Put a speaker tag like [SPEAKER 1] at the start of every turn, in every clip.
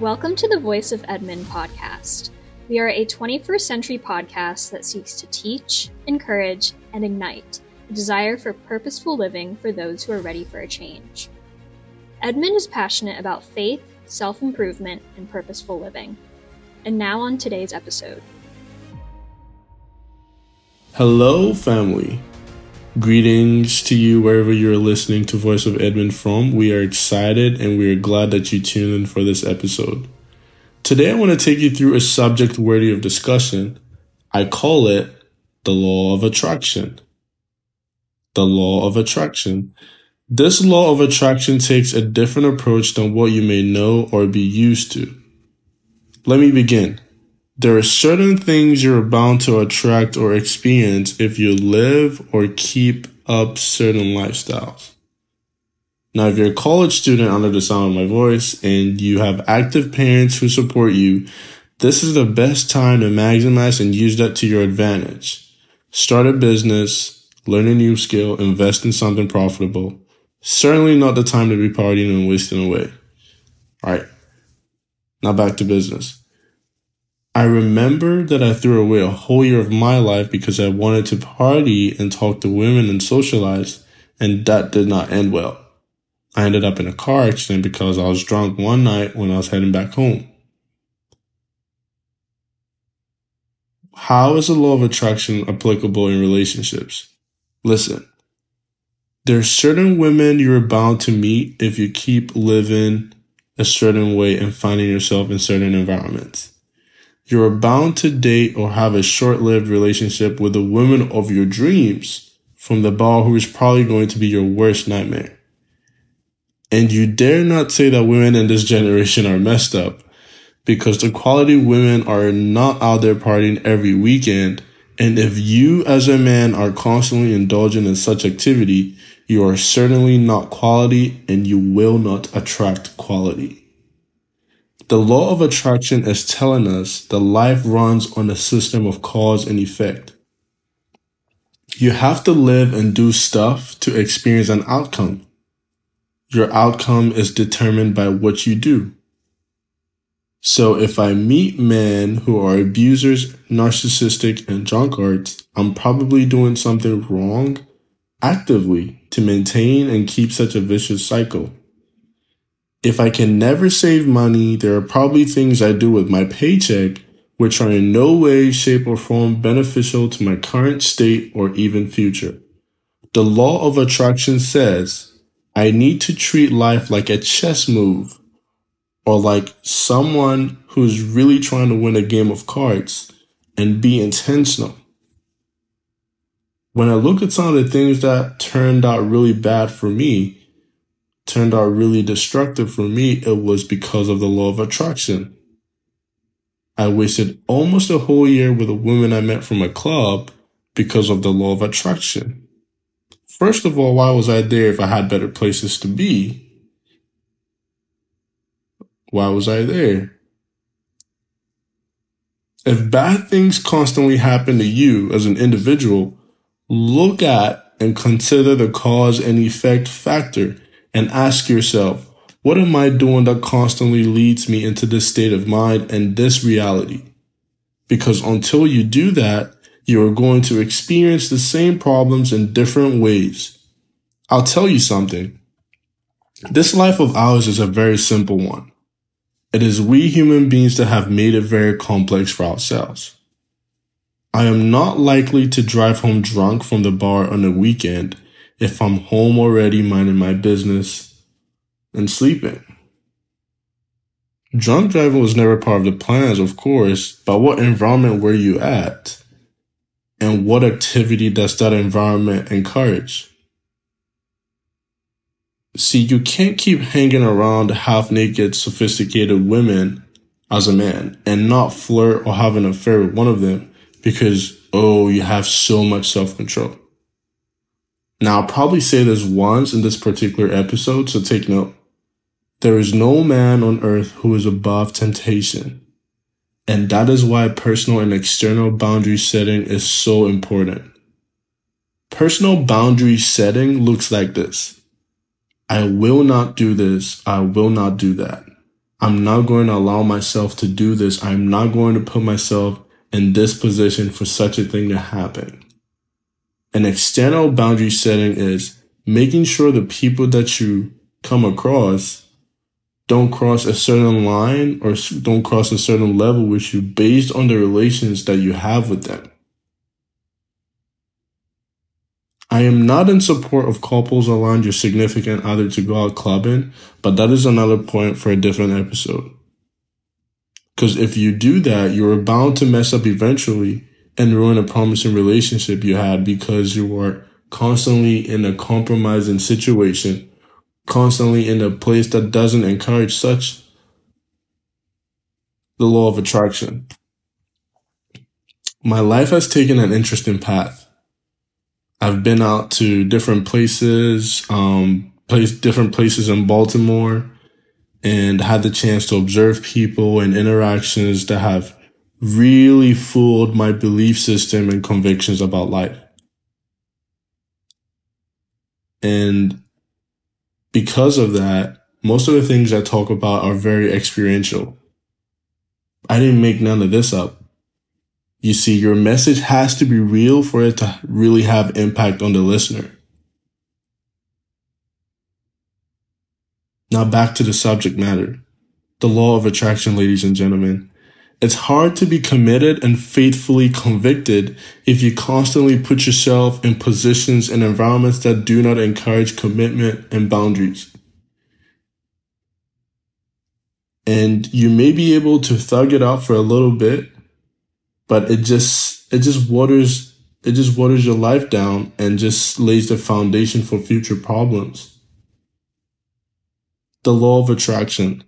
[SPEAKER 1] Welcome to the Voice of Edmond podcast. We are a 21st century podcast that seeks to teach, encourage, and ignite a desire for purposeful living for those who are ready for a change. Edmond is passionate about faith, self improvement, and purposeful living. And now on today's episode.
[SPEAKER 2] Hello, family. Greetings to you wherever you're listening to Voice of Edmond from. We are excited and we are glad that you tuned in for this episode. Today, I want to take you through a subject worthy of discussion. I call it the law of attraction. The law of attraction. This law of attraction takes a different approach than what you may know or be used to. Let me begin. There are certain things you're bound to attract or experience if you live or keep up certain lifestyles. Now, if you're a college student under the sound of my voice and you have active parents who support you, this is the best time to maximize and use that to your advantage. Start a business, learn a new skill, invest in something profitable. Certainly not the time to be partying and wasting away. All right. Now back to business. I remember that I threw away a whole year of my life because I wanted to party and talk to women and socialize, and that did not end well. I ended up in a car accident because I was drunk one night when I was heading back home. How is the law of attraction applicable in relationships? Listen, there are certain women you're bound to meet if you keep living a certain way and finding yourself in certain environments. You are bound to date or have a short lived relationship with the woman of your dreams from the bar who is probably going to be your worst nightmare. And you dare not say that women in this generation are messed up because the quality women are not out there partying every weekend. And if you as a man are constantly indulging in such activity, you are certainly not quality and you will not attract quality. The law of attraction is telling us that life runs on a system of cause and effect. You have to live and do stuff to experience an outcome. Your outcome is determined by what you do. So if I meet men who are abusers, narcissistic, and drunkards, I'm probably doing something wrong actively to maintain and keep such a vicious cycle. If I can never save money, there are probably things I do with my paycheck which are in no way, shape, or form beneficial to my current state or even future. The law of attraction says I need to treat life like a chess move or like someone who's really trying to win a game of cards and be intentional. When I look at some of the things that turned out really bad for me, turned out really destructive for me, it was because of the law of attraction. I wasted almost a whole year with a woman I met from a club because of the law of attraction. First of all, why was I there if I had better places to be? Why was I there? If bad things constantly happen to you as an individual, look at and consider the cause and effect factor and ask yourself, what am I doing that constantly leads me into this state of mind and this reality? Because until you do that, you are going to experience the same problems in different ways. I'll tell you something. This life of ours is a very simple one. It is we human beings that have made it very complex for ourselves. I am not likely to drive home drunk from the bar on a weekend if I'm home already minding my business and sleeping. Drunk driving was never part of the plans, of course, but what environment were you at? And what activity does that environment encourage? See, you can't keep hanging around half naked, sophisticated women as a man and not flirt or have an affair with one of them because, oh, you have so much self control. Now, I'll probably say this once in this particular episode, so take note. There is no man on earth who is above temptation. And that is why personal and external boundary setting is so important. Personal boundary setting looks like this. I will not do this. I will not do that. I'm not going to allow myself to do this. I'm not going to put myself in this position for such a thing to happen. An external boundary setting is making sure the people that you come across don't cross a certain line or don't cross a certain level with you based on the relations that you have with them. I am not in support of couples allowing your significant other to go out clubbing, but that is another point for a different episode. Because if you do that, you're bound to mess up eventually and ruin a promising relationship you had because you are constantly in a compromising situation constantly in a place that doesn't encourage such the law of attraction. My life has taken an interesting path. I've been out to different places, um, place, different places in Baltimore and had the chance to observe people and interactions that have really fooled my belief system and convictions about life. And because of that, most of the things I talk about are very experiential. I didn't make none of this up. You see, your message has to be real for it to really have impact on the listener. Now back to the subject matter. The law of attraction, ladies and gentlemen. It's hard to be committed and faithfully convicted if you constantly put yourself in positions and environments that do not encourage commitment and boundaries. And you may be able to thug it out for a little bit, but it just, it just waters, it just waters your life down and just lays the foundation for future problems. The law of attraction.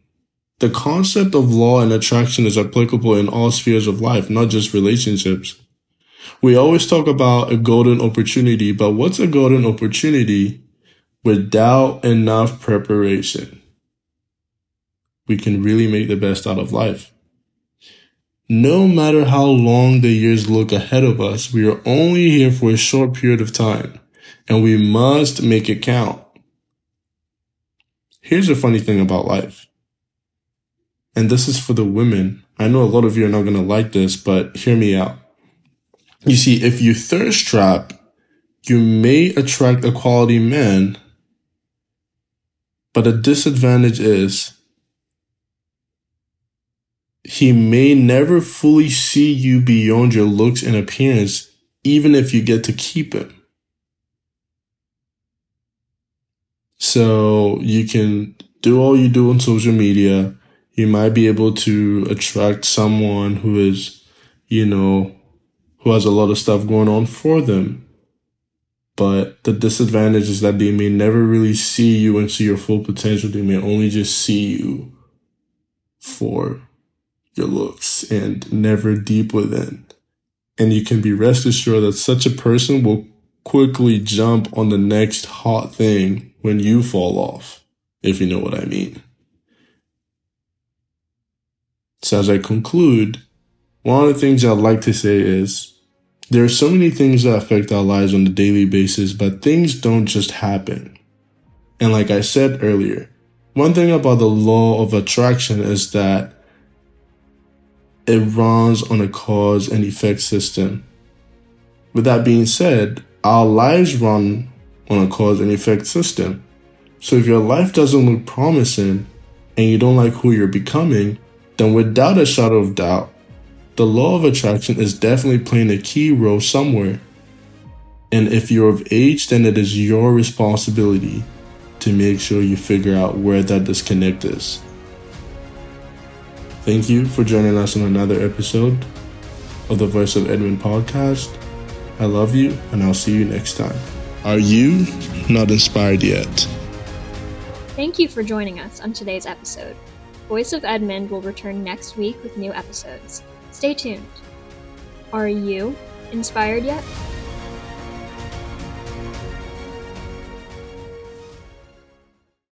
[SPEAKER 2] The concept of law and attraction is applicable in all spheres of life, not just relationships. We always talk about a golden opportunity, but what's a golden opportunity without enough preparation? We can really make the best out of life. No matter how long the years look ahead of us, we are only here for a short period of time and we must make it count. Here's a funny thing about life. And this is for the women. I know a lot of you are not going to like this, but hear me out. You see, if you thirst trap, you may attract a quality man, but the disadvantage is he may never fully see you beyond your looks and appearance, even if you get to keep him. So you can do all you do on social media you might be able to attract someone who is, you know, who has a lot of stuff going on for them. But the disadvantage is that they may never really see you and see your full potential. They may only just see you for your looks and never deep within. And you can be rest assured that such a person will quickly jump on the next hot thing when you fall off, if you know what I mean. So as I conclude, one of the things I'd like to say is there are so many things that affect our lives on a daily basis, but things don't just happen. And like I said earlier, one thing about the law of attraction is that it runs on a cause and effect system. With that being said, our lives run on a cause and effect system. So if your life doesn't look promising and you don't like who you're becoming, then without a shadow of doubt, the law of attraction is definitely playing a key role somewhere. And if you're of age, then it is your responsibility to make sure you figure out where that disconnect is. Thank you for joining us on another episode of the Voice of Edmund podcast. I love you, and I'll see you next time. Are you not inspired yet?
[SPEAKER 1] Thank you for joining us on today's episode. Voice of Edmund will return next week with new episodes. Stay tuned. Are you inspired yet?